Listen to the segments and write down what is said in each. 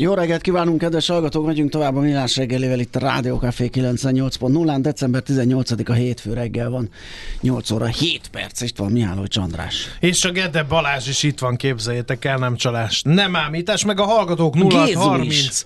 Jó reggelt kívánunk, kedves hallgatók! Megyünk tovább a Millás reggelivel itt a Rádió Café 98.0-án. December 18-a hétfő reggel van, 8 óra 7 perc, itt van Mihály Csandrás. És a Gede Balázs is itt van, képzeljétek el, nem csalás, nem ámítás, meg a hallgatók 0 30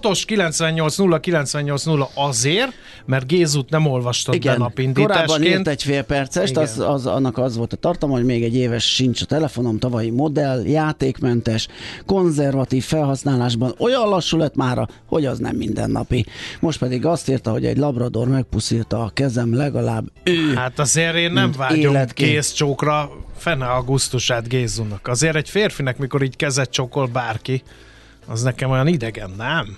6-os 98 0 98 0 azért, mert Gézut nem olvastad Igen, be napindításként. korábban írt egy fél percest, az, az, annak az volt a tartalma, hogy még egy éves sincs a telefonom, tavalyi modell, játékmentes, konzervatív felhasználásban olyan lassú lett mára, hogy az nem mindennapi. Most pedig azt írta, hogy egy labrador megpuszilta a kezem legalább ő. Hát azért én nem vágyom kész csókra fene augusztusát Gézunak. Azért egy férfinek, mikor így kezet csókol bárki, az nekem olyan idegen, nem?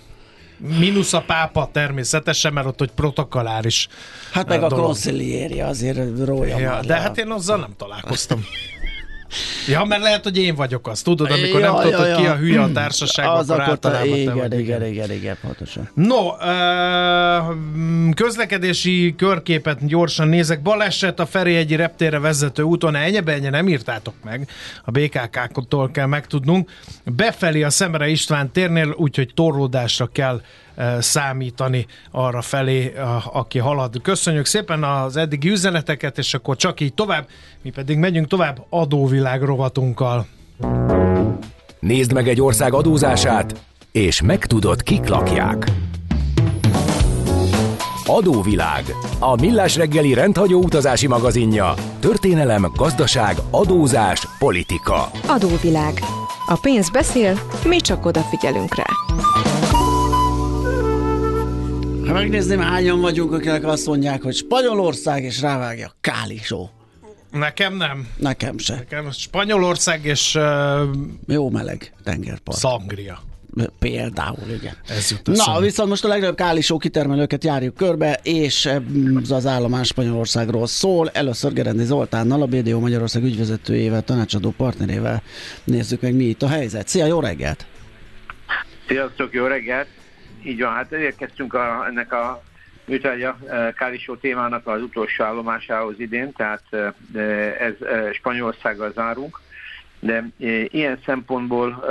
Minusz a pápa természetesen, mert ott hogy protokolláris Hát meg a konsziliéri azért rója ja, már De le. hát én azzal nem találkoztam. Ja, mert lehet, hogy én vagyok az. Tudod, amikor Ja, nem tudod, ja, hogy ki ja. a hülye a társaság, az akkor akkor te, igen, vagy. igen, igen, igen, pontosan. No, közlekedési körképet gyorsan nézek. Baleset a Ferihegyi reptérre vezető úton. Ennyi, ennyi nem írtátok meg. A BKK-tól kell megtudnunk. Befelé a Szemere István térnél, úgyhogy torlódásra kell számítani arra felé, aki halad. Köszönjük szépen az eddigi üzeneteket, és akkor csak így tovább. Mi pedig megyünk tovább adóvilág rovatunkkal. Nézd meg egy ország adózását, és megtudod, kik lakják. Adóvilág. A millás reggeli rendhagyó utazási magazinja. Történelem, gazdaság, adózás, politika. Adóvilág. A pénz beszél, mi csak odafigyelünk rá. Ha megnézném, hányan vagyunk, akik azt mondják, hogy Spanyolország és rávágja Kálisó. Nekem nem. Nekem se. Nekem Spanyolország és uh, Jó meleg tengerpart. Szangria. Például, igen. Ez jut Na, eszembe. viszont most a legnagyobb kálisó kitermelőket járjuk körbe, és ez az állomás Spanyolországról szól. Először Gerendi Zoltánnal, a BDO Magyarország ügyvezetőjével, tanácsadó partnerével nézzük meg, mi itt a helyzet. Szia, jó reggelt! Sziasztok, jó reggelt! Így van, hát elérkeztünk a, ennek a műtárgya eh, Kálisó témának az utolsó állomásához idén, tehát eh, ez eh, Spanyolországgal zárunk, de ilyen szempontból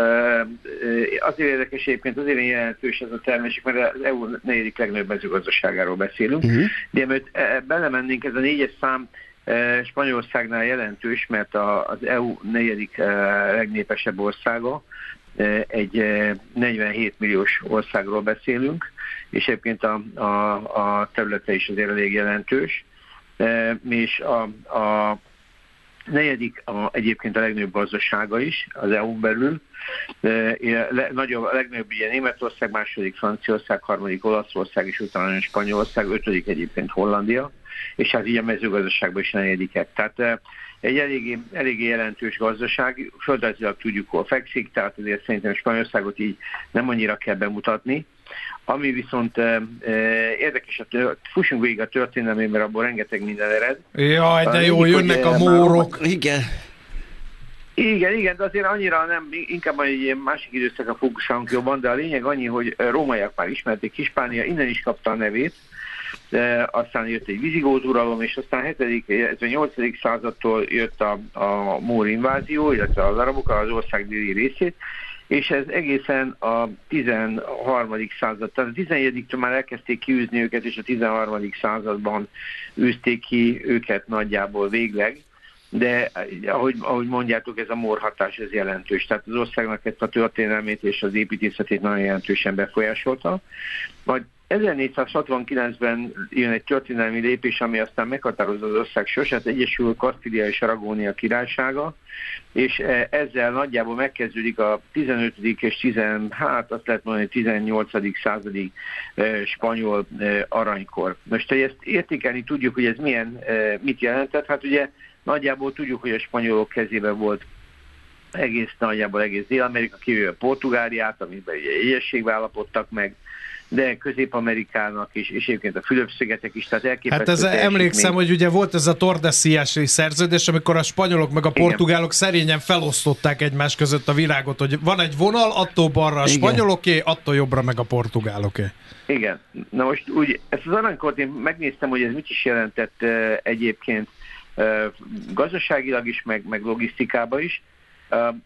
azért érdekes egyébként, azért jelentős ez a termésik, mert az EU negyedik legnagyobb mezőgazdaságáról beszélünk, Uh-huh. de mert belemennénk, ez a négyes szám Spanyolországnál jelentős, mert az EU negyedik legnépesebb országa, egy eh, 47 milliós országról beszélünk, és egyébként a, a, a területe is azért elég jelentős, és a, a negyedik a, egyébként a legnagyobb gazdasága is az EU-n belül, Eh, le, nagyobb, a legnagyobb ugye Németország, második Franciaország, harmadik Olaszország, és utána Spanyolország, ötödik egyébként Hollandia, és hát így a mezőgazdaságban is a negyedikek. Tehát eh, egy eléggé, eléggé jelentős gazdaság, földrajzilag tudjuk, hol fekszik, tehát azért szerintem Spanyolországot így nem annyira kell bemutatni. Ami viszont eh, eh, érdekes, a tör, fussunk végig a történelmén, mert abból rengeteg minden ered. Jaj, de jó, lényeg, jönnek hogy, a mórok. Igen. Igen, igen, de azért annyira nem, inkább egy ilyen másik időszakra fókuszálunk jobban, de a lényeg annyi, hogy rómaiak már ismerték Hispánia, innen is kapta a nevét, aztán jött egy vizigót uralom, és aztán 7. illetve 8. századtól jött a, a mór invázió, illetve az arabok az ország déli részét, és ez egészen a 13. század, tehát a 11 már elkezdték kiűzni őket, és a 13. században űzték ki őket nagyjából végleg, de ahogy, ahogy mondjátok, ez a morhatás ez jelentős. Tehát az országnak ezt a történelmét és az építészetét nagyon jelentősen befolyásolta. Majd 1469-ben jön egy történelmi lépés, ami aztán meghatározza az ország sorsát, Egyesül Kasztília és Aragónia királysága, és e, ezzel nagyjából megkezdődik a 15. és 10, hát azt lehet mondani, 18. századi e, spanyol e, aranykor. Most, hogy ezt értékelni tudjuk, hogy ez milyen, mit jelentett, hát ugye nagyjából tudjuk, hogy a spanyolok kezében volt egész nagyjából egész Dél-Amerika, kivéve Portugáliát, amiben ugye egyességbe állapodtak meg, de Közép-Amerikának is, és egyébként a Fülöp-szigetek is, tehát elképesztő Hát ez emlékszem, hogy ugye volt ez a Tordesillas szerződés, amikor a spanyolok meg a Igen. portugálok szerényen felosztották egymás között a világot, hogy van egy vonal, attól balra a spanyoloké, attól jobbra meg a portugáloké. Igen. Na most úgy, ezt az aranykort én megnéztem, hogy ez mit is jelentett uh, egyébként uh, gazdaságilag is, meg, meg logisztikában is.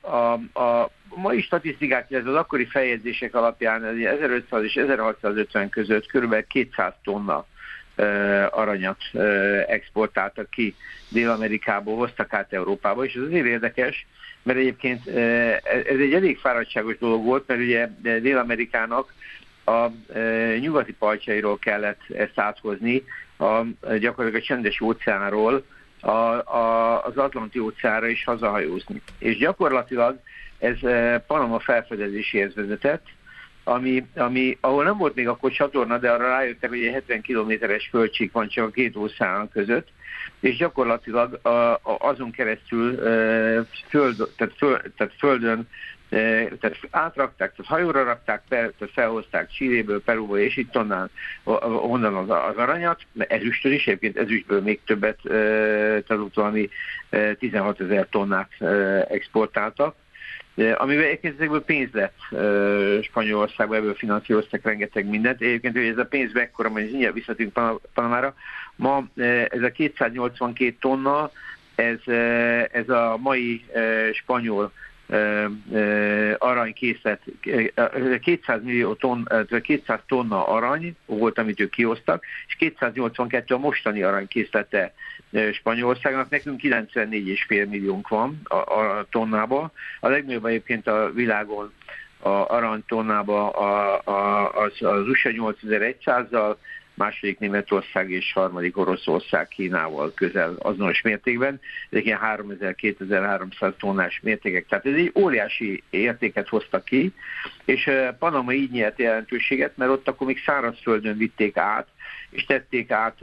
A, a mai statisztikák, ez az akkori feljegyzések alapján 1500 és 1650 között kb. 200 tonna aranyat exportáltak ki Dél-Amerikából, hoztak át Európába, és ez azért érdekes, mert egyébként ez egy elég fáradtságos dolog volt, mert ugye Dél-Amerikának a nyugati partjairól kellett ezt áthozni, a, gyakorlatilag a csendes óceánról a, a, az Atlanti óceánra is hazahajózni. És gyakorlatilag ez Panama felfedezéséhez vezetett, ami, ami, ahol nem volt még akkor csatorna, de arra rájöttek, hogy egy 70 kilométeres földcsík van csak a két óceán között, és gyakorlatilag a, a, azon keresztül e, föld, tehát, föl, tehát földön e, tehát átrakták, tehát hajóra rakták, tehát felhozták Csilléből, Perúból, és itt onnan, onnan az, az aranyat, ezüstől is, egyébként ezüstből még többet, e, tehát valami 16 ezer tonnát exportáltak, amivel egyébként ezekből pénz lett Spanyolországban, ebből finanszíroztak rengeteg mindent. Egyébként, hogy ez a pénz mekkora, majd mindjárt visszatérünk Panamára. Ma ez a 282 tonna, ez, ez a mai spanyol aranykészlet, 200 millió ton, 200 tonna arany volt, amit ők kiosztak, és 282 a mostani aranykészlete Spanyolországnak, nekünk 94,5 milliónk van a, a tonnában. A legnagyobb egyébként a világon a aranytonnába a, a, az, az USA 8100-zal, második Németország és harmadik Oroszország Kínával közel azonos mértékben. Ezek ilyen 3000-2300 tonnás mértékek. Tehát ez egy óriási értéket hoztak ki, és Panama így nyert jelentőséget, mert ott akkor még szárazföldön vitték át, és tették át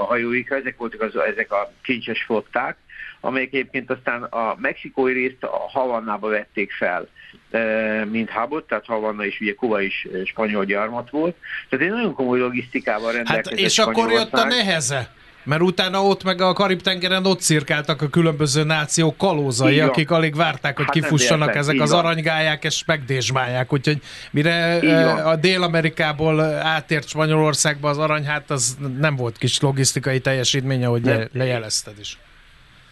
a hajóikra, ezek voltak az, ezek a kincses flották, amelyek egyébként aztán a mexikói részt a Havannába vették fel, mint habot, tehát Havanna is, ugye Kuba is spanyol gyarmat volt. Tehát egy nagyon komoly logisztikával hát, rendelkezett Hát és akkor jött a neheze. Mert utána ott meg a Karib-tengeren ott cirkáltak a különböző nációk kalózai, akik alig várták, hogy hát kifussanak ezek az van. aranygályák, és megdésmálják. Úgyhogy mire a Dél-Amerikából átért Spanyolországba az arany, hát az nem volt kis logisztikai teljesítmény, ahogy le, lejelezted is.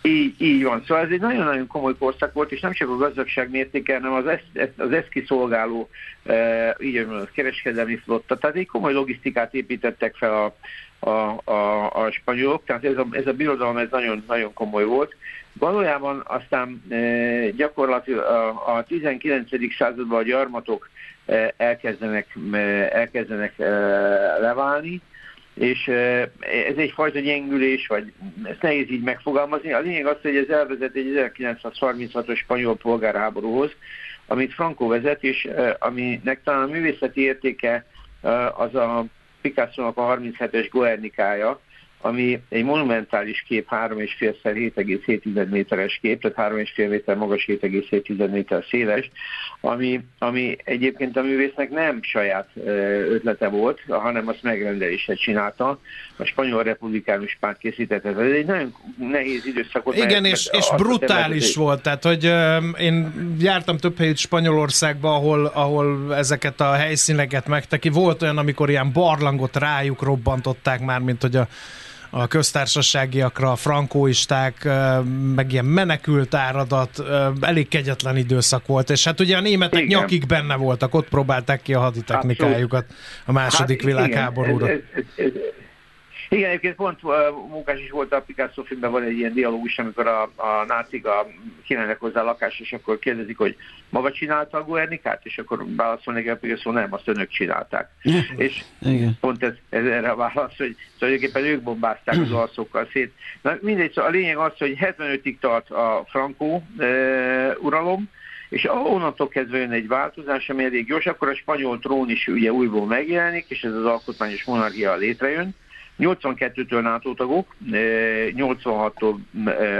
Így, így van. Szóval ez egy nagyon-nagyon komoly korszak volt, és nem csak a gazdagság mértéke, hanem az, ezt, az ezt kiszolgáló, e, így a kereskedelmi flotta. Tehát egy komoly logisztikát építettek fel a, a, a, a spanyolok, tehát ez a, ez a birodalom ez nagyon, nagyon komoly volt. Valójában aztán e, gyakorlatilag a, a 19. században a gyarmatok e, elkezdenek, e, elkezdenek e, leválni, és ez egyfajta gyengülés, vagy ezt nehéz így megfogalmazni. A lényeg az, hogy ez elvezet egy 1936-os spanyol polgárháborúhoz, amit Franco vezet, és aminek talán a művészeti értéke az a Picasso-nak a 37-es Guernikája, ami egy monumentális kép, 3,5 7,7 méteres kép, tehát 3,5 méter magas, 7,7 méter széles, ami, ami egyébként a művésznek nem saját ötlete volt, hanem azt megrendelése csinálta. A spanyol republikánus párt készítette. Ez egy nagyon nehéz időszakot. Igen, és, és brutális volt. Tehát, hogy én jártam több helyet Spanyolországba, ahol, ahol ezeket a helyszíneket megteki. Volt olyan, amikor ilyen barlangot rájuk robbantották már, mint hogy a a köztársaságiakra, a frankóisták, meg ilyen menekült áradat, elég kegyetlen időszak volt, és hát ugye a németek igen. nyakig benne voltak, ott próbálták ki a haditechnikájukat a második hát, világháborúra. Ez, ez, ez, igen, egyébként pont uh, munkás is volt a Picasso filmben, van egy ilyen dialógus, amikor a, a nácik a, kimennek hozzá a lakás, és akkor kérdezik, hogy maga csinálta a Guernicát, és akkor válaszol neki a Picasso, nem, azt önök csinálták. és Igen. pont ez, ez erre a válasz, hogy tulajdonképpen ők bombázták az alszokkal szét. Na mindegy, szóval a lényeg az, hogy 75-ig tart a Franco e, uralom, és onnantól kezdve jön egy változás, ami elég gyors, akkor a spanyol trón is ugye újból megjelenik, és ez az alkotmányos monarchia létrejön, 82-től NATO tagok, 86-tól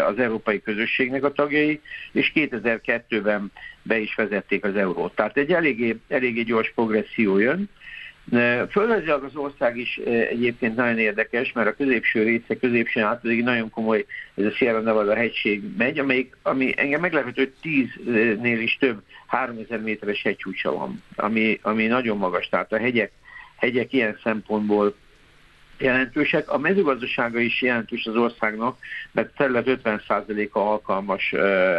az Európai Közösségnek a tagjai, és 2002-ben be is vezették az eurót. Tehát egy eléggé, eléggé gyors progresszió jön. Földrajzilag az ország is egyébként nagyon érdekes, mert a középső része, középső át pedig nagyon komoly, ez a Sierra Nevada hegység megy, amelyik, ami engem meglepett, hogy 10-nél is több 3000 méteres hegycsúcsa van, ami, ami nagyon magas. Tehát a hegyek, hegyek ilyen szempontból jelentősek. A mezőgazdasága is jelentős az országnak, mert terület 50%-a alkalmas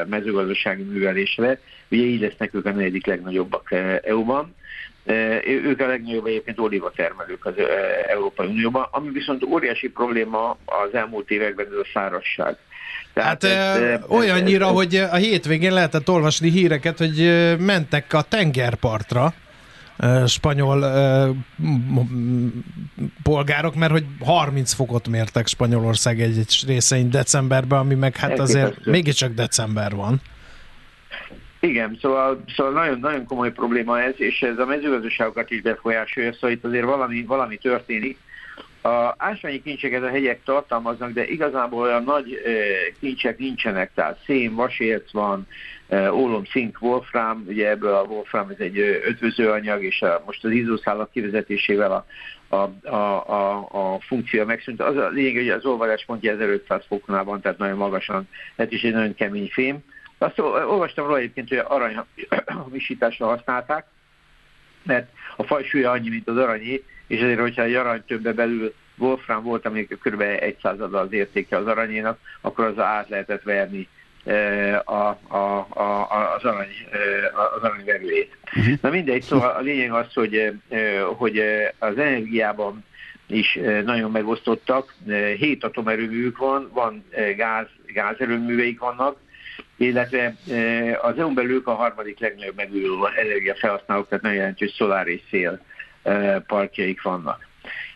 mezőgazdasági művelésre. Ugye így lesznek ők a negyedik legnagyobbak EU-ban. Ők a legnagyobb egyébként oliva termelők az Európai Unióban, ami viszont óriási probléma az elmúlt években ez a szárasság. Tehát hát ez, ez, olyannyira, ez, hogy a hétvégén lehetett olvasni híreket, hogy mentek a tengerpartra, spanyol polgárok, mert hogy 30 fokot mértek Spanyolország egy részein decemberben, ami meg hát azért mégiscsak december van. Igen, szóval, szóval nagyon, nagyon komoly probléma ez, és ez a mezőgazdaságokat is befolyásolja, szóval itt azért valami, valami történik. A ásványi kincseket a hegyek tartalmaznak, de igazából olyan nagy kincsek nincsenek, tehát szén, vasérc van, ólom, szink, wolfram, ugye ebből a wolfram ez egy ötvözőanyag, és a, most az izószálak kivezetésével a, a, a, a, a funkció megszűnt. Az a lényeg, hogy az olvadás pontja 1500 foknál van, tehát nagyon magasan, ez is egy nagyon kemény fém. Azt olvastam róla egyébként, hogy arany hamisításra használták, mert a faj súlya annyi, mint az aranyé, és ezért, hogyha egy arany többe belül Wolfram volt, ami kb. egy százada az értéke az aranyénak, akkor az át lehetett verni a, a, a, az, arany, az aranyverőjét. Uh-huh. Na mindegy, szóval a lényeg az, hogy, hogy az energiában is nagyon megosztottak. Hét atomerőművük van, van gáz, gázerőműveik vannak, illetve az EU-n belül a harmadik legnagyobb megújuló energiafelhasználók, tehát nagyon jelentős szolár és szél parkjaik vannak.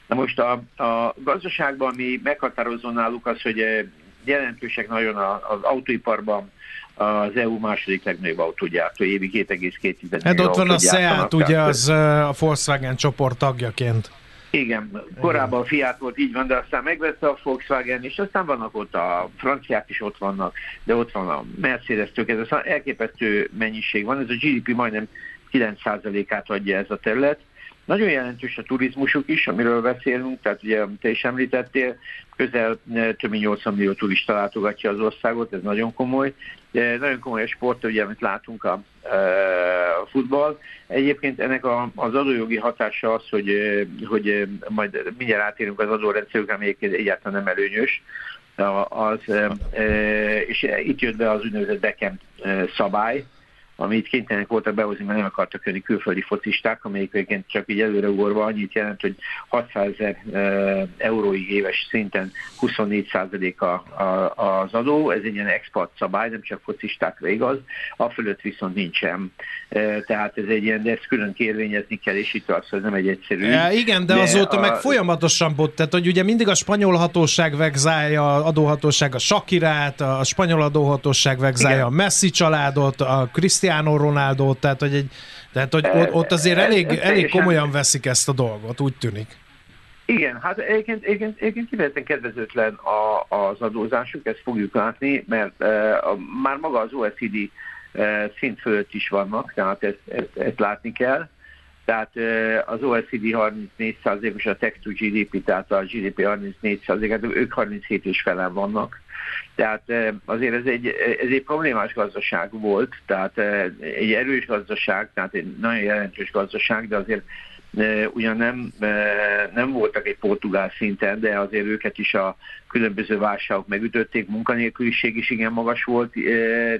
Na most a, a gazdaságban mi meghatározó náluk az, hogy jelentősek nagyon az autóiparban az EU második legnagyobb autógyártó, évi 2,2 Hát ott van a Seat, ugye az a Volkswagen csoport tagjaként. Igen, korábban a Fiat volt, így van, de aztán megvette a Volkswagen, és aztán vannak ott a franciák is ott vannak, de ott van a Mercedes tök, ez az elképesztő mennyiség van, ez a GDP majdnem 9%-át adja ez a terület. Nagyon jelentős a turizmusuk is, amiről beszélünk, tehát ugye, amit te is említettél, közel több mint 80 millió turista látogatja az országot, ez nagyon komoly. De nagyon komoly a sport, ugye, amit látunk a, a futball. Egyébként ennek a, az adójogi hatása az, hogy, hogy majd mindjárt átérünk az adórendszerükre, ami egyáltalán nem előnyös, az, és itt jött be az úgynevezett Beckham szabály, amit kénytelenek voltak behozni, mert nem akartak jönni külföldi focisták, amelyik egyébként csak így előreugorva annyit jelent, hogy 600 ezer euróig éves szinten 24 a, a, az adó, ez egy ilyen export szabály, nem csak focistákra igaz, a fölött viszont nincsen. Tehát ez egy ilyen, de ezt külön kérvényezni kell, és itt az, ez nem egy egyszerű. Ja, igen, de, de azóta a... meg folyamatosan bot, tehát hogy ugye mindig a spanyol hatóság vegzálja, adóhatóság a Sakirát, a spanyol adóhatóság vegzálja igen. a Messi családot, a Cristiano Cristiano Ronaldo, tehát hogy, egy, tehát, hogy ott, ott azért elég, elég komolyan veszik ezt a dolgot, úgy tűnik. Igen, hát egyébként, egyébként, egyébként kifejezetten kedvezőtlen a, az adózásuk, ezt fogjuk látni, mert e, a, már maga az OECD e, szint fölött is vannak, tehát ezt, ezt, ezt látni kell. Tehát az OECD 34%-os a text to GDP, tehát a GDP 34%-át, ők 37 és felen vannak. Tehát azért ez egy, ez egy problémás gazdaság volt, tehát egy erős gazdaság, tehát egy nagyon jelentős gazdaság, de azért ugyan nem, nem voltak egy portugál szinten, de azért őket is a különböző válságok megütötték, munkanélküliség is igen magas volt,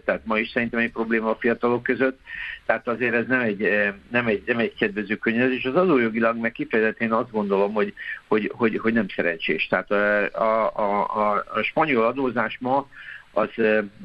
tehát ma is szerintem egy probléma a fiatalok között, tehát azért ez nem egy, nem egy, nem egy kedvező könyv, és az adójogilag meg kifejezetten azt gondolom, hogy, hogy, hogy, hogy nem szerencsés. Tehát a, a, a, a spanyol adózás ma az,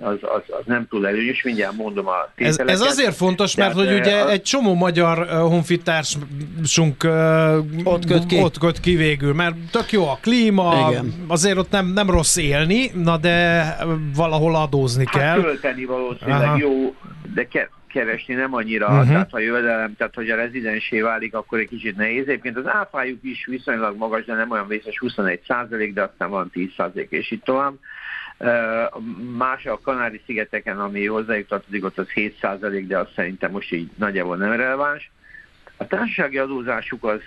az, az, az nem túl előnyös, mindjárt mondom a ez, ez azért fontos, mert hogy ugye a... egy csomó magyar honfitársunk uh, ott, köt ki. ott köt ki végül, mert tök jó a klíma, Igen. azért ott nem, nem rossz élni, na de valahol adózni hát kell. költeni valószínűleg Aha. jó, de ke- keresni nem annyira, uh-huh. tehát ha jövedelem, tehát hogy a rezidensé válik, akkor egy kicsit nehéz. Egyébként az áfájuk is viszonylag magas, de nem olyan vészes, 21 százalék, de aztán van 10 százalék, és itt tovább. Más a Kanári-szigeteken, ami hozzájuk tartozik, ott az 7% de azt szerintem most így nagyjából nem releváns. A társasági adózásuk az,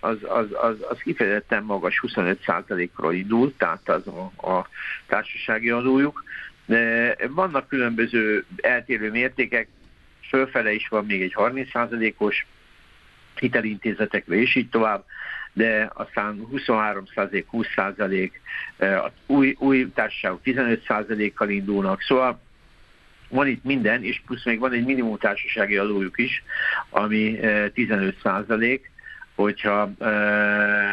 az, az, az, az kifejezetten magas, 25%-ról indult, tehát az a, a társasági adójuk. Vannak különböző eltérő mértékek, fölfele is van még egy 30%-os hitelintézetekre, és így tovább de aztán 23%, 20%, az új, új társaságok 15%-kal indulnak, szóval van itt minden, és plusz még van egy minimum társasági adójuk is, ami 15 százalék, hogyha,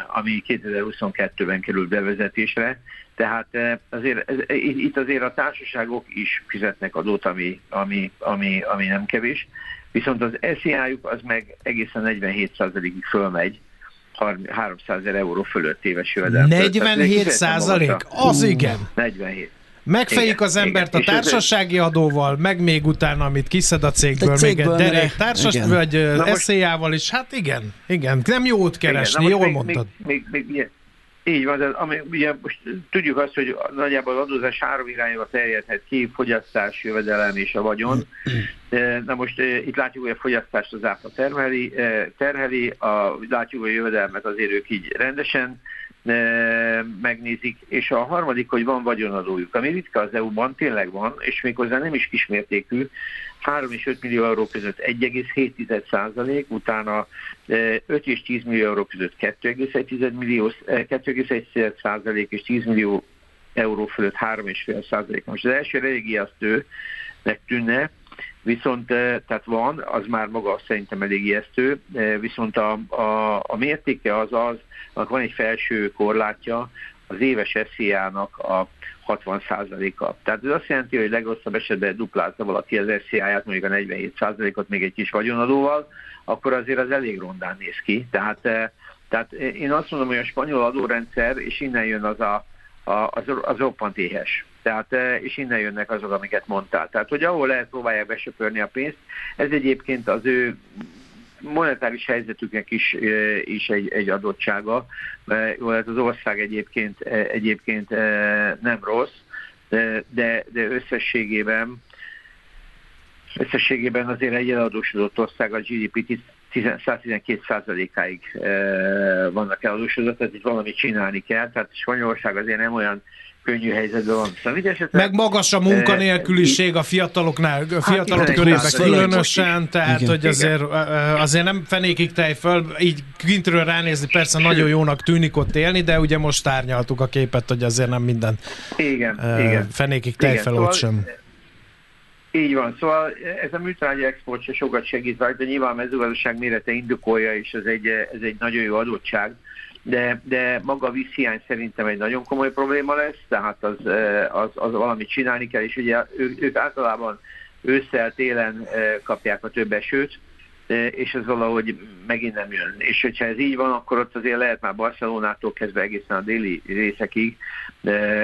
ami 2022-ben került bevezetésre. Tehát azért, itt azért a társaságok is fizetnek adót, ami, ami, ami, ami nem kevés, viszont az SZIA-juk az meg egészen 47%-ig fölmegy, 300 ezer euró fölött éves jövedelem. 47 százalék? Az igen. 47. Megfejik az embert igen. a társasági adóval, meg még utána, amit kiszed a cégből, egy még egy derek társas, igen. vagy eszéjával is. Hát igen, igen, nem jót keresni, igen, jól még, mondtad. Még, még, még, így van, de ami, ugye most tudjuk azt, hogy nagyjából az adózás három irányba terjedhet ki, fogyasztás, jövedelem és a vagyon. Na most itt látjuk, hogy a fogyasztást az áfa termeli, terheli, a, látjuk, hogy a jövedelmet azért ők így rendesen megnézik, és a harmadik, hogy van vagyonadójuk, ami ritka az EU-ban, tényleg van, és méghozzá nem is kismértékű, 3 és 5 millió euró között 1,7 százalék, utána 5 és 10 millió euró között 2,1 millió, 2,1 százalék és 10 millió euró fölött 3,5 százalék. Most az első elég ijesztőnek tűnne, viszont tehát van, az már maga szerintem elég ijesztő, viszont a, a, a mértéke az az, annak van egy felső korlátja, az éves SZIA-nak a 60%-a. Tehát ez azt jelenti, hogy legrosszabb esetben duplázza valaki az SZIA-ját, mondjuk a 47%-ot még egy kis vagyonadóval, akkor azért az elég rondán néz ki. Tehát, eh, tehát én azt mondom, hogy a spanyol adórendszer, és innen jön az a, a, az, az roppant éhes. Tehát, eh, és innen jönnek azok, amiket mondtál. Tehát, hogy ahol lehet próbálják besöpörni a pénzt, ez egyébként az ő monetáris helyzetüknek is, is egy, egy adottsága. Hát az ország egyébként, egyébként nem rossz, de, de összességében összességében azért egy eladósodott ország a GDP 112%-áig vannak eladósodott, tehát itt valamit csinálni kell, tehát Spanyolország azért nem olyan könnyű helyzetben van. Szóval esetben, Meg magas a munkanélküliség a fiataloknál, a fiatalok hát körében különösen, tehát igen, hogy azért, azért nem fenékig tej föl, így kintről ránézni persze nagyon jónak tűnik ott élni, de ugye most tárnyaltuk a képet, hogy azért nem minden igen, uh, igen. fenékig tej fel szóval, ott sem. Így van, szóval ez a műtrágya export se sokat segít rajta, nyilván a mezőgazdaság mérete indokolja, és ez egy, ez egy nagyon jó adottság, de, de maga a vízhiány szerintem egy nagyon komoly probléma lesz, tehát az, az, az valamit csinálni kell, és ugye ők, ők általában ősszel, télen kapják a több esőt, és ez valahogy megint nem jön. És hogyha ez így van, akkor ott azért lehet már Barcelonától kezdve egészen a déli részekig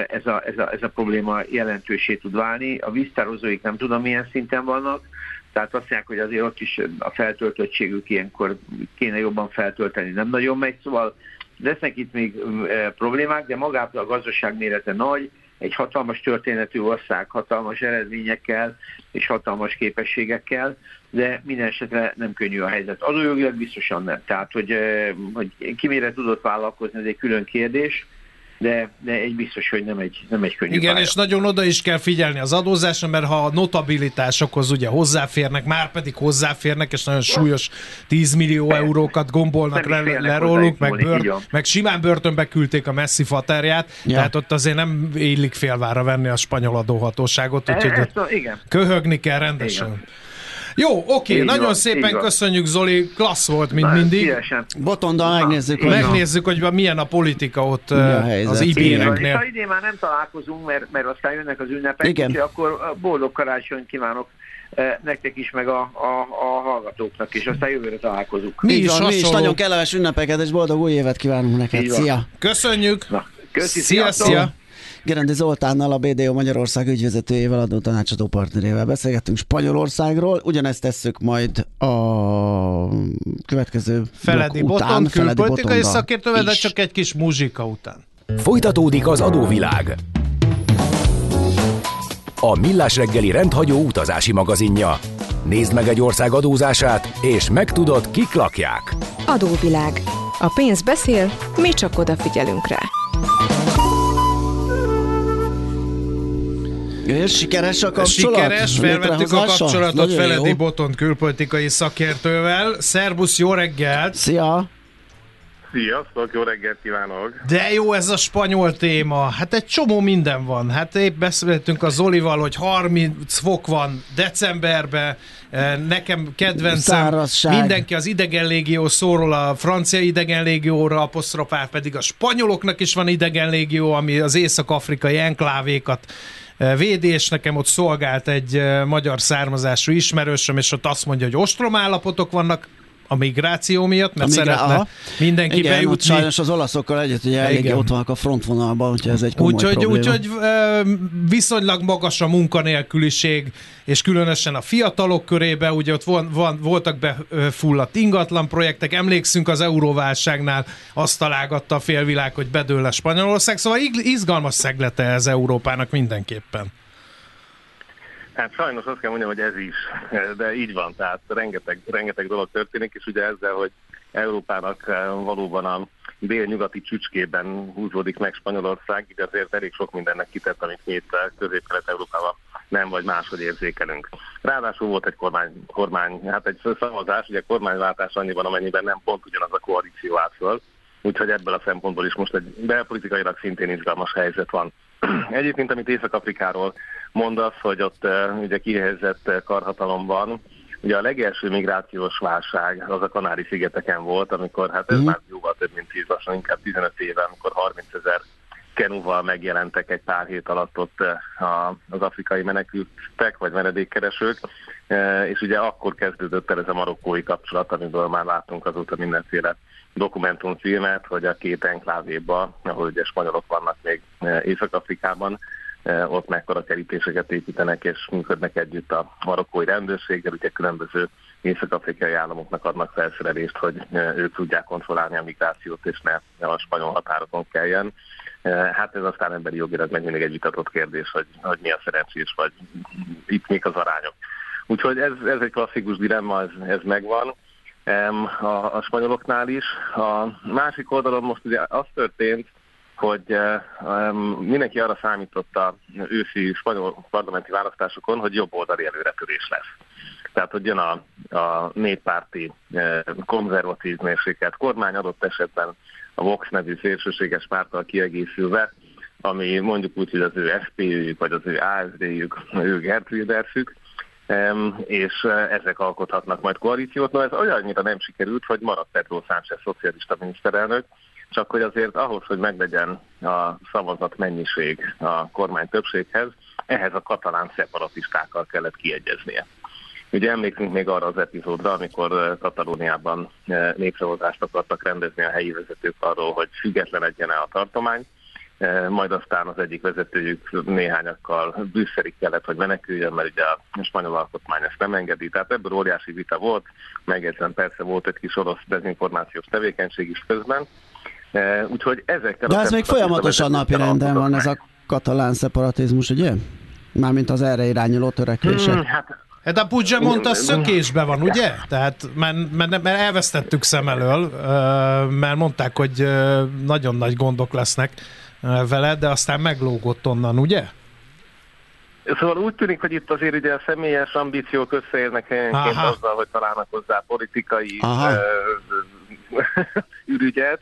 ez a, ez a, ez a probléma jelentősé tud válni. A víztározóik nem tudom milyen szinten vannak, tehát azt mondják, hogy azért ott is a feltöltöttségük ilyenkor kéne jobban feltölteni, nem nagyon megy, szóval lesznek itt még problémák, de magától a gazdaság mérete nagy, egy hatalmas történetű ország, hatalmas eredményekkel és hatalmas képességekkel, de minden esetre nem könnyű a helyzet. Adójogilag biztosan nem. Tehát, hogy, hogy ki mire tudott vállalkozni, ez egy külön kérdés, de, de egy biztos, hogy nem egy, nem egy könnyű Igen, pálya. és nagyon oda is kell figyelni az adózásra, mert ha a notabilitásokhoz ugye hozzáférnek, már pedig hozzáférnek, és nagyon súlyos 10 millió Persze. eurókat gombolnak le, le róluk, meg, bőr, meg simán börtönbe küldték a messzi faterját, ja. tehát ott azért nem illik félvára venni a spanyol adóhatóságot, úgyhogy e, ezt, igen. köhögni kell rendesen. Igen. Jó, oké, így nagyon van, szépen köszönjük Zoli, klassz volt, mint mindig. Szívesen. Botonda megnézzük, hogy megnézzük, hogy milyen a politika ott a az IB-neknél. Ha idén már nem találkozunk, mert, mert aztán jönnek az ünnepek, Igen. úgyhogy akkor boldog karácsony kívánok nektek is, meg a, a, a hallgatóknak is, aztán jövőre találkozunk. Mi is, mi is nagyon kellemes ünnepeket, és boldog új évet kívánunk neked. Szia! Köszönjük! Na, köszi, szia, szia! Gerendi Zoltánnal, a BDO Magyarország ügyvezetőjével, adó tanácsadó partnerével beszélgettünk Spanyolországról. Ugyanezt tesszük majd a következő Feledi Boton, külpolitikai szakértővel, de csak egy kis muzsika után. Folytatódik az adóvilág. A Millás reggeli rendhagyó utazási magazinja. Nézd meg egy ország adózását, és megtudod, kik lakják. Adóvilág. A pénz beszél, mi csak odafigyelünk rá. És sikeres a kapcsolat? Sikeres, felvettük a kapcsolatot Nagyon Feledi jó. Botont külpolitikai szakértővel. Szerbusz, jó reggelt! Szia! Sziasztok, jó reggelt kívánok! De jó ez a spanyol téma. Hát egy csomó minden van. Hát épp beszéltünk a Zolival, hogy 30 fok van decemberben, eh, nekem kedvencem, Szárazság. mindenki az idegenlégió szóról a francia idegenlégióra apostrofál, pedig a spanyoloknak is van idegenlégió, ami az észak-afrikai enklávékat eh, védi, és nekem ott szolgált egy magyar származású ismerősöm, és ott azt mondja, hogy ostromállapotok vannak, a migráció miatt, mert A migrá- szeretne aha. mindenki Igen, ott bejutni. sajnos az olaszokkal együtt ugye elég ott vannak a frontvonalban, úgyhogy ez egy komoly Úgyhogy, probléma. úgyhogy viszonylag magas a munkanélküliség, és különösen a fiatalok körébe, ugye ott van, van, voltak befulladt ingatlan projektek, emlékszünk az euróválságnál, azt találgatta a félvilág, hogy bedől a Spanyolország, szóval izgalmas szeglete ez Európának mindenképpen. Hát sajnos azt kell mondjam, hogy ez is, de így van, tehát rengeteg, rengeteg dolog történik, és ugye ezzel, hogy Európának eh, valóban a dél-nyugati csücskében húzódik meg Spanyolország, így azért elég sok mindennek kitett, amit mi itt eh, közép-kelet-európában nem vagy máshogy érzékelünk. Ráadásul volt egy kormány, kormány hát egy szavazás, ugye kormányváltás annyiban, amennyiben nem pont ugyanaz a koalíció állt úgyhogy ebből a szempontból is most egy belpolitikailag szintén izgalmas helyzet van. Egyébként, amit Észak-Afrikáról mondasz, hogy ott uh, ugye kihelyezett uh, karhatalomban, ugye a legelső migrációs válság az a Kanári-szigeteken volt, amikor hát ez Mhm. már jóval több mint 10 lassan, inkább 15 éve, amikor 30 ezer kenúval megjelentek egy pár hét alatt ott a, az afrikai menekültek, vagy menedékkeresők, és ugye akkor kezdődött el ez a marokkói kapcsolat, amiből már látunk azóta mindenféle dokumentumfilmet, hogy a két enklávéba, ahol ugye spanyolok vannak még eh, Észak-Afrikában, eh, ott mekkora kerítéseket építenek és működnek együtt a marokkói rendőrséggel, ugye különböző észak-afrikai államoknak adnak felszerelést, hogy eh, ők tudják kontrollálni a migrációt, és ne a spanyol határokon kelljen. Hát ez aztán emberi jogilag meg mindig egy vitatott kérdés, hogy, hogy mi a szerencsés, vagy itt mik az arányok. Úgyhogy ez, ez egy klasszikus dilemma, ez, ez megvan a, a spanyoloknál is. A másik oldalon most ugye az történt, hogy eh, mindenki arra számított a őszi spanyol parlamenti választásokon, hogy jobb oldali előretörés lesz. Tehát, hogy jön a, a néppárti eh, konzervatív mérsékelt kormány, adott esetben a Vox nevű szélsőséges párttal kiegészülve, ami mondjuk úgy, hogy az ő SPÜ-jük, vagy az ő ASD-jük, ő Gertrudersük, és eh, ezek alkothatnak majd koalíciót. No, ez olyannyira nem sikerült, hogy maradt Pedro Sánchez szocialista miniszterelnök, csak hogy azért ahhoz, hogy meglegyen a szavazat mennyiség a kormány többséghez, ehhez a katalán szeparatistákkal kellett kiegyeznie. Ugye emlékszünk még arra az epizódra, amikor eh, Katalóniában népszavazást akartak rendezni a helyi vezetők arról, hogy függetlenedjen el a tartomány, majd aztán az egyik vezetőjük néhányakkal Brüsszelig kellett, hogy meneküljön, mert ugye a spanyol alkotmány ezt nem engedi. Tehát ebből óriási vita volt, megjegyzem, persze volt egy kis orosz dezinformációs tevékenység is közben. Eh, Úgyhogy ezekkel De a ez még folyamatosan napirenden van, ez a katalán szeparatizmus, ugye? Mármint az erre irányuló törekvések. Hmm, hát Hát a Puigdemont szökésbe van, ugye? Tehát, mert, mert, mert elvesztettük szem elől, mert mondták, hogy nagyon nagy gondok lesznek vele, de aztán meglógott onnan, ugye? Szóval úgy tűnik, hogy itt azért ugye a személyes ambíciók összeérnek helyenként Aha. azzal, hogy találnak hozzá politikai Aha. ürügyet.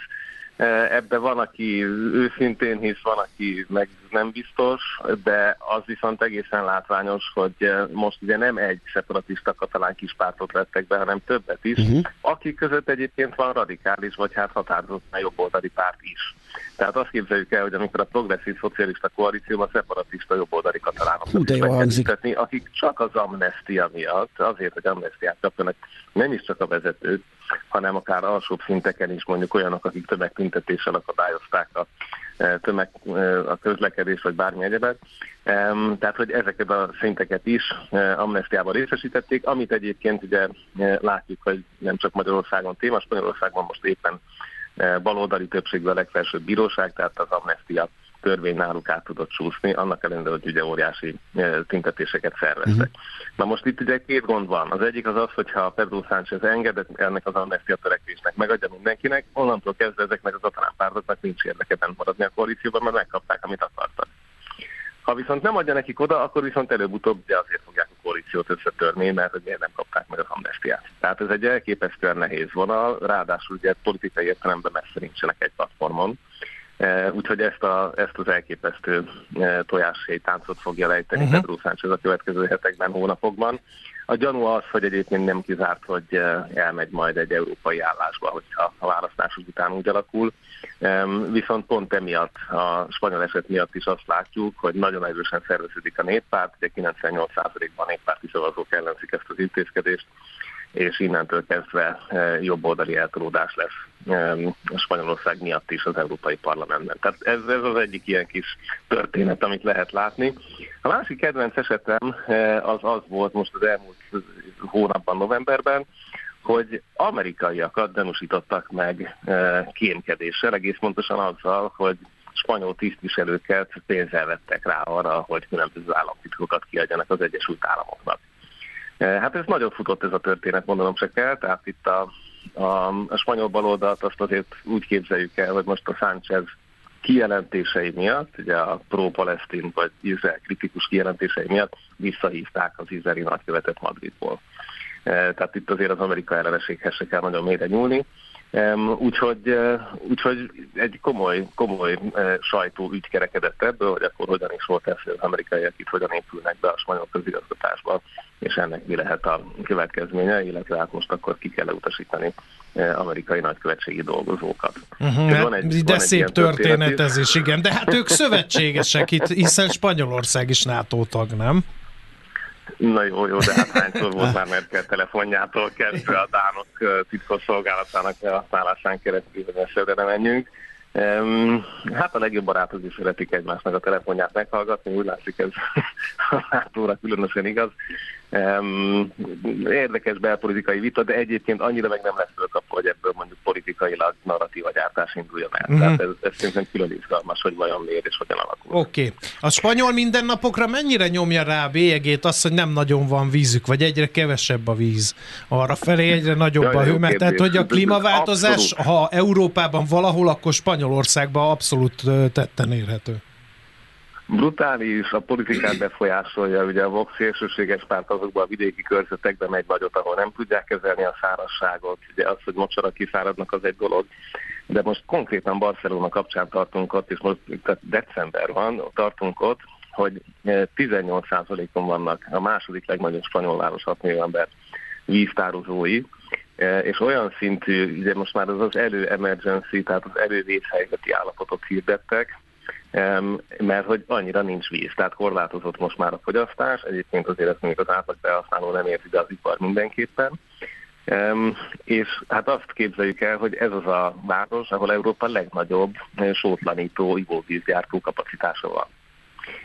Ebbe van, aki őszintén hisz, van, aki meg nem biztos, de az viszont egészen látványos, hogy most ugye nem egy szeparatista katalán kispártot vettek be, hanem többet is, uh-huh. akik között egyébként van radikális, vagy hát határozottan jobboldali párt is. Tehát azt képzeljük el, hogy amikor a progresszív szocialista koalícióban szeparatista jobboldali Hú, katalánokat de is jó meg kell hangzik. tüntetni, akik csak az amnestia miatt, azért, hogy amnestiát kapjanak, nem is csak a vezetők, hanem akár alsóbb szinteken is mondjuk olyanok, akik tömegtüntetéssel akadályozták a e, tömeg, e, a közlekedés vagy bármi egyebet. Tehát, hogy ezeket a szinteket is e, amnestiában részesítették, amit egyébként ugye látjuk, hogy nem csak Magyarországon téma, Spanyolországban most éppen baloldali többségben a legfelsőbb bíróság, tehát az amnestia törvény náluk át tudott csúszni, annak ellenére, hogy ugye óriási e, tüntetéseket szerveztek. Uh-huh. Na most itt ugye két gond van. Az egyik az az, hogyha Pedro Sánchez engedett ennek az amnestia törekvésnek, megadja mindenkinek, onnantól kezdve ezeknek az katalán pártoknak nincs érdeke bent maradni a koalícióban, mert megkapták, amit akartak. Ha viszont nem adja nekik oda, akkor viszont előbb-utóbb ugye azért fogják a koalíciót összetörni, mert hogy miért nem kapták meg az amnestiát. Tehát ez egy elképesztően nehéz vonal, ráadásul ugye politikai értelemben messze nincsenek egy platformon, Úgyhogy ezt, a, ezt az elképesztő táncot fogja lejteni uh-huh. Pedro Sánchez a következő hetekben, hónapokban. A gyanú az, hogy egyébként nem kizárt, hogy elmegy majd egy európai állásba, hogyha a választások után úgy alakul. Viszont pont emiatt, a spanyol eset miatt is azt látjuk, hogy nagyon erősen szerveződik a néppárt, ugye 98%-ban néppárti szavazók ellenzik ezt az intézkedést, és innentől kezdve eh, jobb oldali eltolódás lesz a Spanyolország miatt is az Európai Parlamentben. Tehát ez, ez az egyik ilyen kis történet, amit lehet látni. A másik kedvenc esetem eh, az az volt most az elmúlt hónapban, novemberben, hogy amerikaiakat denusítottak meg eh, kémkedéssel, egész pontosan azzal, hogy spanyol tisztviselőket pénzzel vettek rá arra, hogy különböző államtitkokat kiadjanak az Egyesült Államoknak. Eh, hát ez nagyon futott ez a történet, mondanom se kell, tehát itt a, a, a spanyol baloldalt azt azért úgy képzeljük el, hogy most a Sánchez kijelentései miatt, ugye a pro-palesztin vagy Izrael kritikus kijelentései miatt visszahívták az izraeli nagykövetet Madridból. Eh, tehát itt azért az Amerika elleneséghez se kell nagyon mélyre nyúlni. Úgyhogy, úgyhogy egy komoly, komoly sajtó ügy kerekedett ebből, hogy akkor hogyan is volt ez, hogy az amerikaiak itt hogyan épülnek be a spanyol közigazgatásba, és ennek mi lehet a következménye, illetve hát most akkor ki kell utasítani amerikai nagykövetségi dolgozókat. Uh-huh, van egy, de van szép egy történet ez is, igen. De hát ők szövetségesek itt, hiszen Spanyolország is NATO tag, nem? Na jó, jó, de hát hányszor volt már Merkel telefonjától kezdve a Dánok titkos szolgálatának használásán keresztül, hogy messze nem menjünk. Um, hát a legjobb barátok is szeretik egymásnak a telefonját meghallgatni, úgy látszik ez a nato különösen igaz. Um, érdekes belpolitikai vita, de egyébként annyira meg nem lesz fölkapva, hogy ebből mondjuk politikailag narratíva gyártás induljon el. Mm-hmm. Tehát ez, ez szerintem külön izgalmas, hogy vajon miért és hogyan alakul. Oké. Okay. A spanyol mindennapokra mennyire nyomja rá a bélyegét az, hogy nem nagyon van vízük, vagy egyre kevesebb a víz? Arra felé egyre nagyobb a hő, mert tehát, hogy a klímaváltozás, abszolút. ha Európában valahol, akkor Spanyolországban abszolút tetten érhető brutális, a politikát befolyásolja, ugye a Vox szélsőséges párt azokban a vidéki körzetekben megy nagyot, ahol nem tudják kezelni a szárazságot, ugye az, hogy mocsarak kiszáradnak, az egy dolog, de most konkrétan Barcelona kapcsán tartunk ott, és most tehát december van, tartunk ott, hogy 18%-on vannak a második legnagyobb spanyol város 6 millió ember víztározói, és olyan szintű, ugye most már az az elő emergency, tehát az elővészhelyzeti állapotot hirdettek, mert hogy annyira nincs víz, tehát korlátozott most már a fogyasztás, egyébként azért ezt mondjuk az átlag felhasználó nem érti, de az ipar mindenképpen. Um, és hát azt képzeljük el, hogy ez az a város, ahol Európa legnagyobb sótlanító ivóvízgyártó kapacitása van.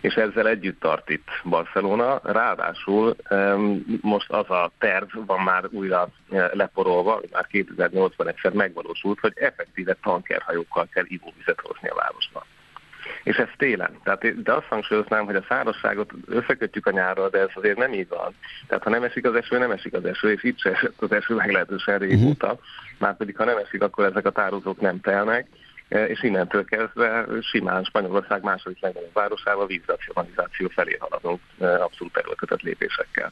És ezzel együtt tart itt Barcelona. Ráadásul most az a terv van már újra leporolva, már 2008-ban egyszer megvalósult, hogy effektíve tankerhajókkal kell ivóvizet hozni a városba és ez télen. Tehát, de azt hangsúlyoznám, hogy a szárazságot összekötjük a nyárral, de ez azért nem így van. Tehát ha nem esik az eső, nem esik az eső, és itt se esett az eső meglehetősen régóta. Uh-huh. Már pedig ha nem esik, akkor ezek a tározók nem telnek e, és innentől kezdve simán Spanyolország második legnagyobb városával vízracionalizáció felé haladunk e, abszolút erőltetett lépésekkel.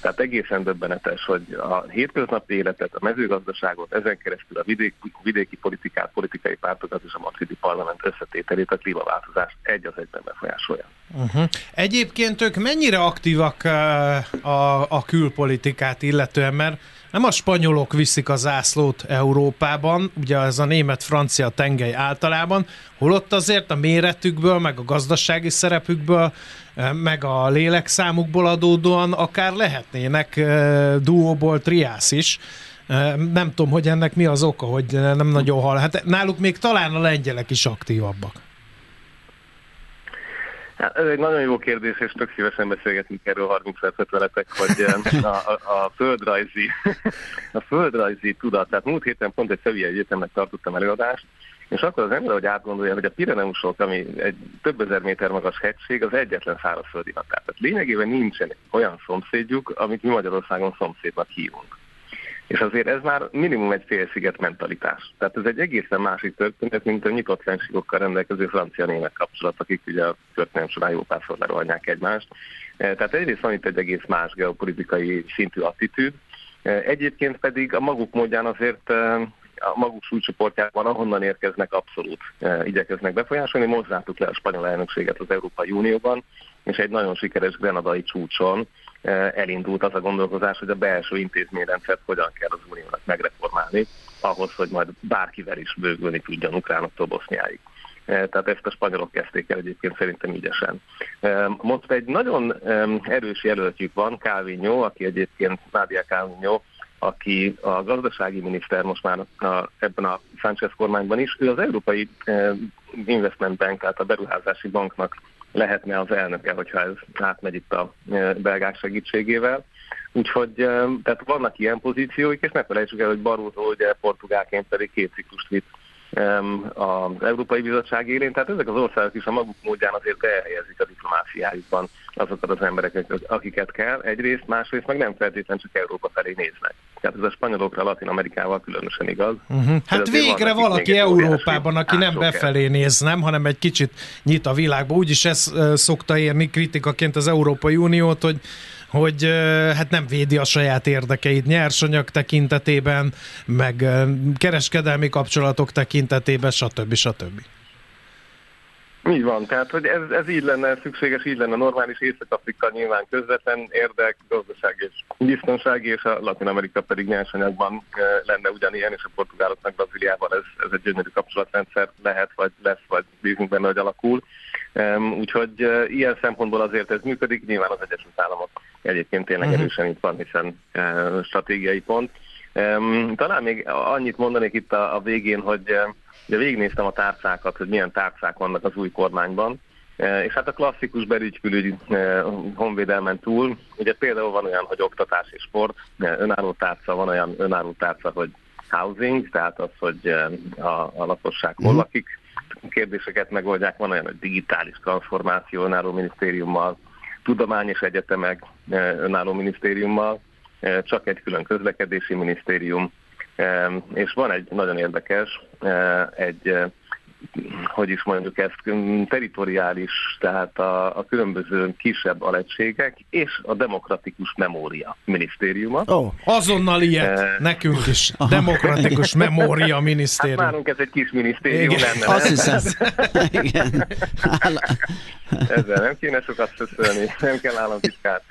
Tehát egészen döbbenetes, hogy a hétköznapi életet, a mezőgazdaságot, ezen keresztül a vidéki, vidéki politikát, politikai pártokat és a madridi parlament összetételét, a klímaváltozás egy az egyben befolyásolja. Uh-huh. Egyébként ők mennyire aktívak uh, a, a külpolitikát illetően, mert nem a spanyolok viszik a zászlót Európában, ugye ez a német-francia tengely általában, holott azért a méretükből, meg a gazdasági szerepükből meg a lélekszámukból adódóan akár lehetnének duóból triász is. Nem tudom, hogy ennek mi az oka, hogy nem nagyon hal. Hát náluk még talán a lengyelek is aktívabbak. Hát ez egy nagyon jó kérdés, és tök szívesen beszélgetünk erről 30 percet veletek, hogy a, a, a, földrajzi, a földrajzi tudat, tehát múlt héten pont egy Szevilla Egyetemnek tartottam előadást, és akkor az ember, hogy átgondolja, hogy a Pireneusok, ami egy több ezer méter magas hegység, az egyetlen szárazföldi határ. Tehát lényegében nincsen olyan szomszédjuk, amit mi Magyarországon szomszédnak hívunk. És azért ez már minimum egy félsziget mentalitás. Tehát ez egy egészen másik történet, mint a nyitott fensíkokkal rendelkező francia-német kapcsolat, akik ugye a történelem során jó párszor lerohanják egymást. Tehát egyrészt van itt egy egész más geopolitikai szintű attitűd, egyébként pedig a maguk módján azért a maguk súlycsoportjában, ahonnan érkeznek, abszolút igyekeznek befolyásolni. Most zártuk le a spanyol elnökséget az Európai Unióban, és egy nagyon sikeres grenadai csúcson elindult az a gondolkozás, hogy a belső intézményrendszert hogyan kell az uniónak megreformálni, ahhoz, hogy majd bárkivel is bővülni tudjon Ukránoktól Boszniáig. Tehát ezt a spanyolok kezdték el egyébként szerintem ügyesen. Most egy nagyon erős jelöltjük van, Calvino, aki egyébként Nádia Calvino, aki a gazdasági miniszter most már a, ebben a Sánchez kormányban is, ő az Európai Investment Bank, tehát a beruházási banknak lehetne az elnöke, hogyha ez átmegy itt a belgák segítségével. Úgyhogy tehát vannak ilyen pozícióik, és ne felejtsük el, hogy Barroso ugye portugálként pedig két ciklust vitt az Európai Bizottság élén, tehát ezek az országok is a maguk módján azért behelyezik a diplomáciájukban azokat az embereket, akiket kell, egyrészt, másrészt meg nem feltétlenül csak Európa felé néznek. Tehát ez a spanyolokra, Latin Amerikával különösen igaz. Uh-huh. Hát végre vannak, valaki Európában, aki nem befelé néz, nem, hanem egy kicsit nyit a világba. Úgyis ez szokta érni kritikaként az Európai Uniót, hogy hogy hát nem védi a saját érdekeit nyersanyag tekintetében, meg kereskedelmi kapcsolatok tekintetében, stb. stb. Így van, tehát hogy ez, ez így lenne szükséges, így lenne normális, Észak-Afrika nyilván közvetlen érdek, gazdaság és biztonsági, és a Latin-Amerika pedig nyersanyagban lenne ugyanilyen, és a portugáloknak Brazíliával ez, ez egy gyönyörű kapcsolatrendszer lehet, vagy lesz, vagy bízunk benne, hogy alakul. Úgyhogy ilyen szempontból azért ez működik, nyilván az Egyesült Államok egyébként tényleg uh-huh. erősen itt van, hiszen stratégiai pont. Talán még annyit mondanék itt a, a végén, hogy ugye végignéztem a tárcákat, hogy milyen tárcák vannak az új kormányban, és hát a klasszikus belügykülügy honvédelmen túl, ugye például van olyan, hogy oktatás és sport, önálló tárca, van olyan önálló tárca, hogy housing, tehát az, hogy a, a lakosság hol mhm. lakik, kérdéseket megoldják, van olyan, hogy digitális transformáció önálló minisztériummal, tudomány és egyetemek önálló minisztériummal, csak egy külön közlekedési minisztérium, és van egy nagyon érdekes, egy hogy is mondjuk ezt, teritoriális, tehát a, a különböző kisebb alegységek és a demokratikus memória minisztériuma. Oh, azonnal ilyet, uh, nekünk is. Aha. Demokratikus memória minisztérium. Hát nálunk ez egy kis minisztérium Igen. lenne. Azt hiszem. Igen. Ezzel nem kéne sokat szöszölni, nem kell államtitkát.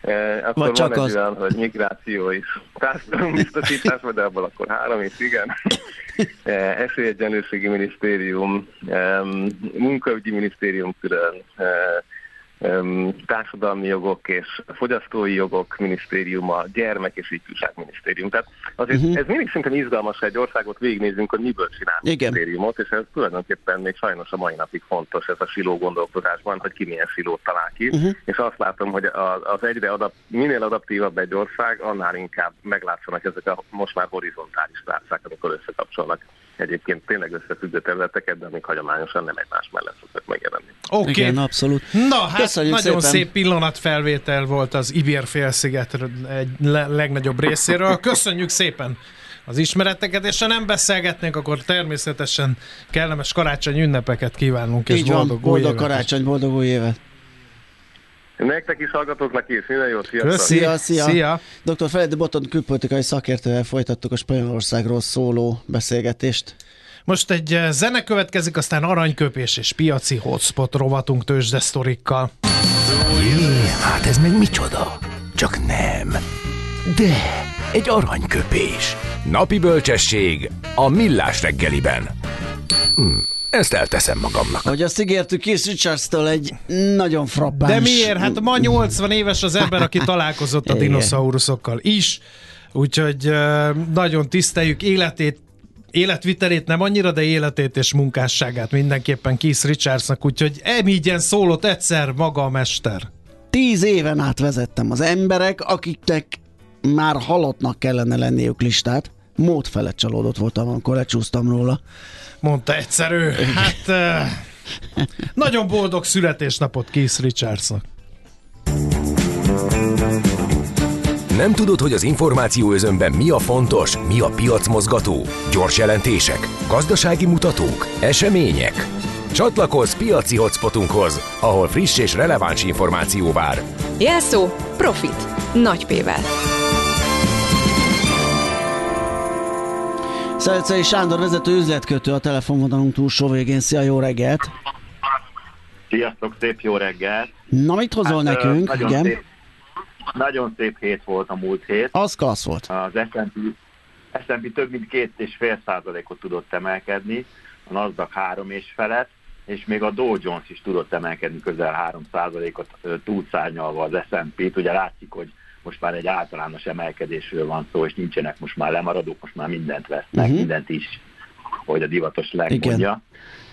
E, akkor Vagy csak van egy az... olyan, hogy migráció is társadalombiztosítás, de abból akkor három is, igen. E, esélyegyenlőségi minisztérium, e, munkaügyi minisztérium külön, e, társadalmi jogok és fogyasztói jogok minisztériuma, gyermek és ifjúság minisztérium. Tehát azért uh-huh. ez mindig szerintem izgalmas, hogy egy országot végignézünk, hogy miből csinál Igen. minisztériumot, és ez tulajdonképpen még sajnos a mai napig fontos ez a siló gondolkodásban, hogy ki milyen silót talál ki, uh-huh. és azt látom, hogy az egyre adap, minél adaptívabb egy ország, annál inkább meglátszanak ezek a most már horizontális tárcák, amikor összekapcsolnak egyébként tényleg összefüggő területeket, de amik hagyományosan nem egymás mellett szoktak megjelenni. Oké, okay. Igen, abszolút. Na, hát Köszönjük nagyon szépen. szép pillanatfelvétel volt az Ibér félsziget egy le- legnagyobb részéről. Köszönjük szépen az ismereteket, és ha nem beszélgetnénk, akkor természetesen kellemes karácsony ünnepeket kívánunk, és Így boldog, van, boldog új karácsony, boldog új évet! Nektek is hallgatóknak is, minden jót, sziasztok! Szia, szia! szia. Dr. Feledi Boton külpolitikai szakértővel folytattuk a Spanyolországról szóló beszélgetést. Most egy eh, zene következik, aztán aranyköpés és piaci hotspot rovatunk tőzsdesztorikkal. Jé, hát ez meg micsoda? Csak nem. De, egy aranyköpés. Napi bölcsesség a millás reggeliben. Hm. Ezt elteszem magamnak. Hogy azt ígértük Keith Richards-tól egy nagyon frappáns... De miért? Hát ma 80 éves az ember, aki találkozott a dinoszauruszokkal is, úgyhogy nagyon tiszteljük életét, életvitelét nem annyira, de életét és munkásságát mindenképpen Keith Richardsnak, úgyhogy emígyen szólott egyszer maga a mester. Tíz éven át vezettem az emberek, akiknek már halottnak kellene lenniük listát. Mód felett csalódott voltam, amikor lecsúsztam róla mondta egyszer ő. Hát uh, nagyon boldog születésnapot Keith Richardsnak. Nem tudod, hogy az információ özönben mi a fontos, mi a piacmozgató? Gyors jelentések, gazdasági mutatók, események? Csatlakozz piaci hotspotunkhoz, ahol friss és releváns információ vár. Jelszó Profit. Nagy P-vel. Szelecei Sándor vezető üzletkötő a telefonvonalunk túlsó végén. Szia, jó reggelt! Sziasztok, szép jó reggelt! Na, mit hozol hát, nekünk? Nagyon Igen? Szép, nagyon szép hét volt a múlt hét. Az klassz volt. Az S&P, S&P több mint két és fél százalékot tudott emelkedni, a Nasdaq három és felett, és még a Dow Jones is tudott emelkedni közel 3 százalékot túlszárnyalva az S&P-t. Ugye látszik, hogy most már egy általános emelkedésről van szó, és nincsenek most már lemaradók, most már mindent vesznek, uh-huh. mindent is, hogy a divatos legmondja.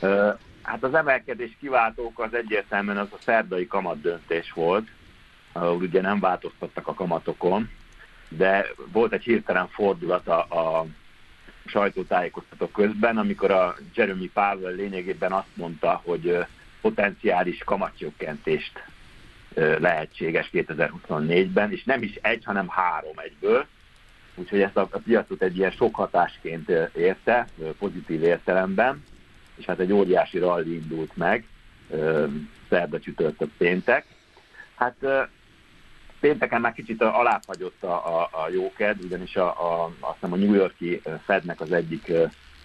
Uh, hát az emelkedés kiváltók az egyértelműen az a szerdai kamat döntés volt, ahol ugye nem változtattak a kamatokon, de volt egy hirtelen fordulat a, a sajtótájékoztató közben, amikor a Jeremy Powell lényegében azt mondta, hogy potenciális kamatcsökkentést lehetséges 2024-ben, és nem is egy, hanem három egyből. Úgyhogy ezt a, a piacot egy ilyen sok hatásként érte, pozitív értelemben, és hát egy óriási rally indult meg, szerda csütörtök péntek. Hát pénteken már kicsit alább a, a, a jóked, ugyanis a, a, azt hiszem a New Yorki Fednek az egyik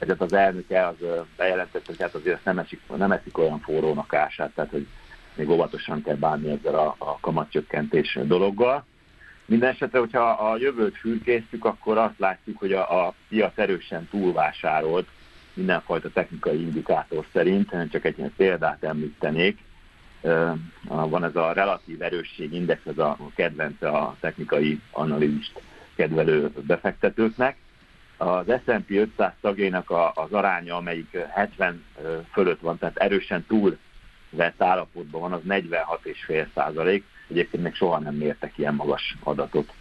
ezért az elnöke az bejelentette, hogy hát azért nem esik, nem eszik olyan forrónak ását, tehát hogy még óvatosan kell bánni ezzel a, a kamatcsökkentés dologgal. Mindenesetre, hogyha a jövőt fürkésztük, akkor azt látjuk, hogy a, a piac erősen túlvásárolt mindenfajta technikai indikátor szerint, csak egy példát említenék, van ez a relatív erősségindex, ez a kedvence a technikai analízist kedvelő befektetőknek. Az S&P 500 tagjainak az aránya, amelyik 70 fölött van, tehát erősen túl vett állapotban van, az 46,5 százalék. Egyébként még soha nem mértek ilyen magas adatot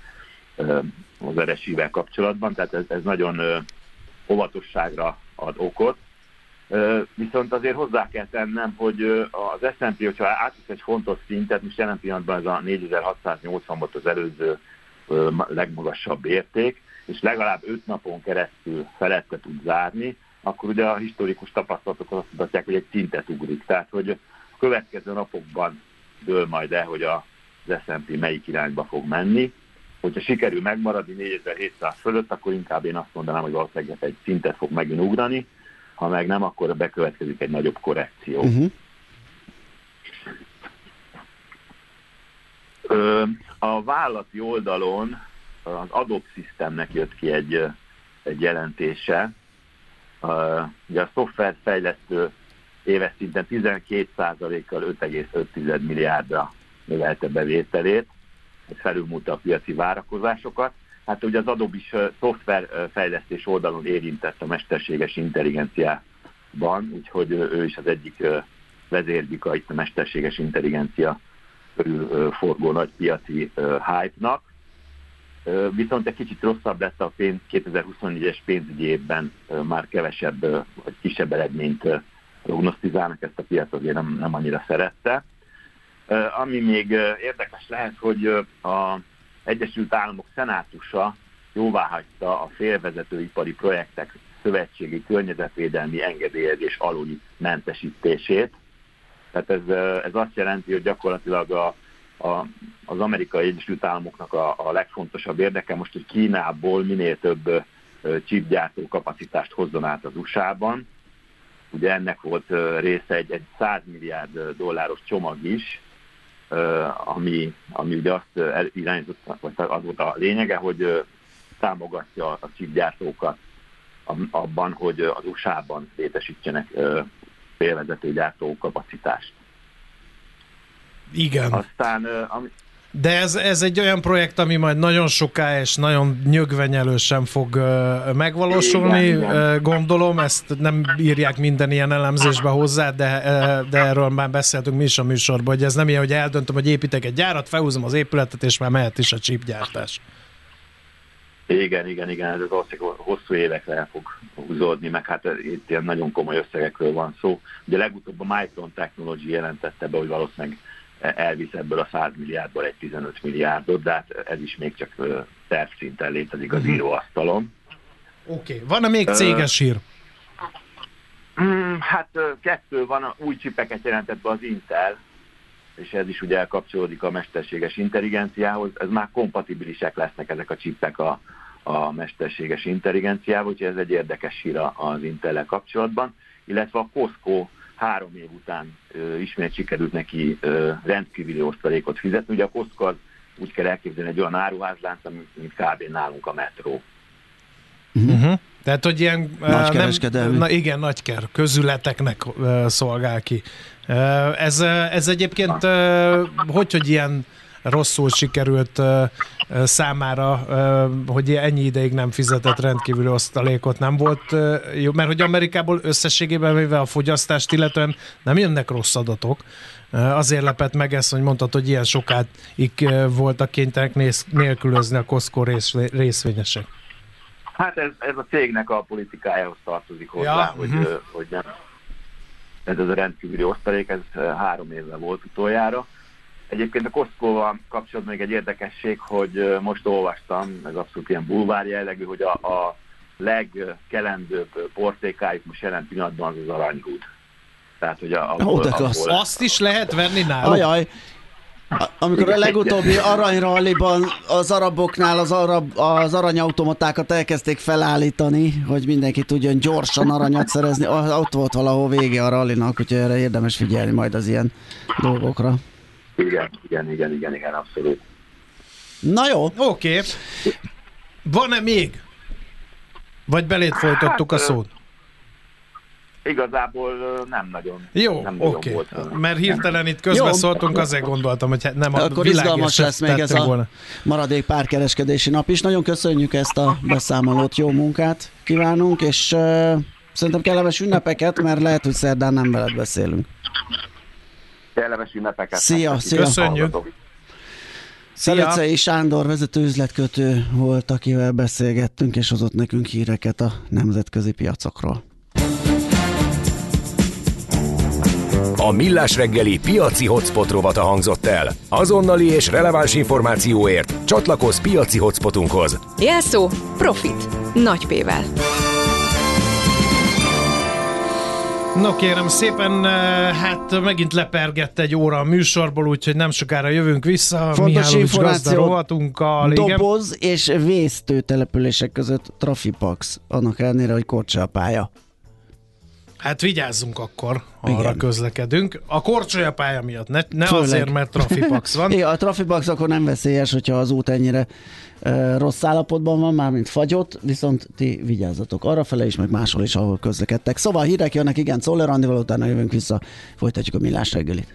az RSI-vel kapcsolatban, tehát ez, ez nagyon óvatosságra ad okot. Viszont azért hozzá kell tennem, hogy az S&P, hogyha átvisz egy fontos szintet, most jelen pillanatban ez a 4680 volt az előző legmagasabb érték, és legalább 5 napon keresztül felette tud zárni, akkor ugye a historikus tapasztalatok azt mutatják, hogy egy szintet ugrik. Tehát, hogy következő napokban dől majd el, hogy az S&P melyik irányba fog menni. Hogyha sikerül megmaradni 4700 fölött, akkor inkább én azt mondanám, hogy valószínűleg egy szintet fog megint ugrani, ha meg nem, akkor bekövetkezik egy nagyobb korrekció. Uh-huh. A vállati oldalon az Adobe Systemnek jött ki egy, egy jelentése. Ugye a szoftverfejlesztő éves szinten 12%-kal 5,5 milliárdra növelte bevételét, ez felülmúlta a piaci várakozásokat. Hát ugye az Adobe is szoftverfejlesztés oldalon érintett a mesterséges intelligenciában, úgyhogy ő is az egyik vezérbika itt a mesterséges intelligencia körül forgó nagy piaci hype-nak. Viszont egy kicsit rosszabb lett a 2024-es pénzügyi évben már kevesebb vagy kisebb eredményt prognosztizálnak, ezt a piac azért nem, nem annyira szerette. Ami még érdekes lehet, hogy a Egyesült Államok Szenátusa jóváhagyta a félvezetőipari projektek szövetségi környezetvédelmi engedélyezés aluli mentesítését. Tehát ez, ez azt jelenti, hogy gyakorlatilag a, a, az amerikai Egyesült Államoknak a, a legfontosabb érdeke most, hogy Kínából minél több csipgyártó kapacitást hozzon át az USA-ban. Ugye ennek volt része egy, egy 100 milliárd dolláros csomag is, ami, ami ugye azt irányzott, vagy az volt a lényege, hogy támogatja a chipgyártókat abban, hogy az USA-ban létesítsenek félvezető gyártó kapacitást. Igen. Aztán, ami, de ez, ez egy olyan projekt, ami majd nagyon soká és nagyon nyögvenyelősen fog uh, megvalósulni, igen, igen. Uh, gondolom, ezt nem írják minden ilyen elemzésbe hozzá, de, uh, de erről már beszéltünk mi is a műsorban, hogy ez nem ilyen, hogy eldöntöm, hogy építek egy gyárat, felhúzom az épületet, és már mehet is a chipgyártás. Igen, igen, igen, ez valószínűleg hosszú évekre el fog húzódni, meg hát itt ilyen nagyon komoly összegekről van szó. Ugye legutóbb a Micron Technology jelentette be, hogy valószínűleg elvisz ebből a 100 milliárdból egy 15 milliárdot, de hát ez is még csak tervszinten létezik az mhm. íróasztalon. Oké, okay. van-e még céges hír? Mm, hát kettő van, új csipeket jelentett be az Intel, és ez is ugye elkapcsolódik a mesterséges intelligenciához, ez már kompatibilisek lesznek ezek a csipek a, a mesterséges intelligenciával, úgyhogy ez egy érdekes hír az intel kapcsolatban, illetve a Costco három év után ö, ismét sikerült neki ö, rendkívüli osztalékot fizetni. Ugye a Costco az úgy kell elképzelni egy olyan áruházlánc, mint kb. nálunk a metró. Uh-huh. Tehát, hogy ilyen... Nagykereskedelmi. Na igen, nagyker, közületeknek uh, szolgál ki. Uh, ez, ez egyébként uh, hogy, hogy ilyen rosszul sikerült számára, hogy ennyi ideig nem fizetett rendkívüli osztalékot, nem volt jó, mert hogy Amerikából összességében mivel a fogyasztást illetően nem jönnek rossz adatok, azért lepett meg ezt, hogy mondtad, hogy ilyen sokáig uh, voltak kénytelenek nélkülözni a Costco rész, részvényesek. Hát ez, ez a cégnek a politikájához tartozik hozzá, ja, hogy, uh-huh. hogy nem. Ez, ez a rendkívüli osztalék, ez három évvel volt utoljára. Egyébként a Costco-val kapcsolatban még egy érdekesség, hogy most olvastam, ez abszolút ilyen bulvár jellegű, hogy a, a legkelendőbb portékájuk most jelen pillanatban az az aranyhúd. Tehát, hogy a, a, a, a, Azt is lehet venni náluk? Ajaj, amikor a legutóbbi aranyralliban az araboknál az, arab, az aranyautomatákat elkezdték felállítani, hogy mindenki tudjon gyorsan aranyat szerezni, ott volt valahol vége a rallinak, úgyhogy erre érdemes figyelni majd az ilyen dolgokra. Igen, igen, igen, igen, igen, abszolút. Na jó. Oké. Okay. Van-e még? Vagy belét folytattuk hát, a szót? Igazából nem nagyon. Jó, oké. Okay. Mert hirtelen itt közbeszóltunk, azért gondoltam, hogy hát nem a Akkor izgalmas lesz még ez a volna. maradék párkereskedési nap is. Nagyon köszönjük ezt a beszámolót, jó munkát kívánunk, és uh, szerintem kellemes ünnepeket, mert lehet, hogy szerdán nem veled beszélünk. Kellemes ünnepeket. Szia, szia. Köszönjük. Szelecei Sándor vezető üzletkötő volt, akivel beszélgettünk, és hozott nekünk híreket a nemzetközi piacokról. A Millás reggeli piaci hotspot rovata hangzott el. Azonnali és releváns információért csatlakozz piaci hotspotunkhoz. Jelszó Profit. Nagy P-vel. No kérem szépen, eh, hát megint lepergett egy óra a műsorból, úgyhogy nem sokára jövünk vissza. Fontos Mihálovics információ, doboz és vésztő települések között Trafipax, annak ellenére, hogy korcsa a pálya. Hát vigyázzunk akkor, arra Igen. közlekedünk. A korcsolya pálya miatt, ne, ne azért, mert trafipax van. Igen, a trafipax akkor nem veszélyes, hogyha az út ennyire uh, rossz állapotban van, már mint fagyott, viszont ti vigyázzatok arra fele is, meg máshol is, ahol közlekedtek. Szóval hírek jönnek, igen, Czoller Andival, utána jövünk vissza, folytatjuk a millás reggelit.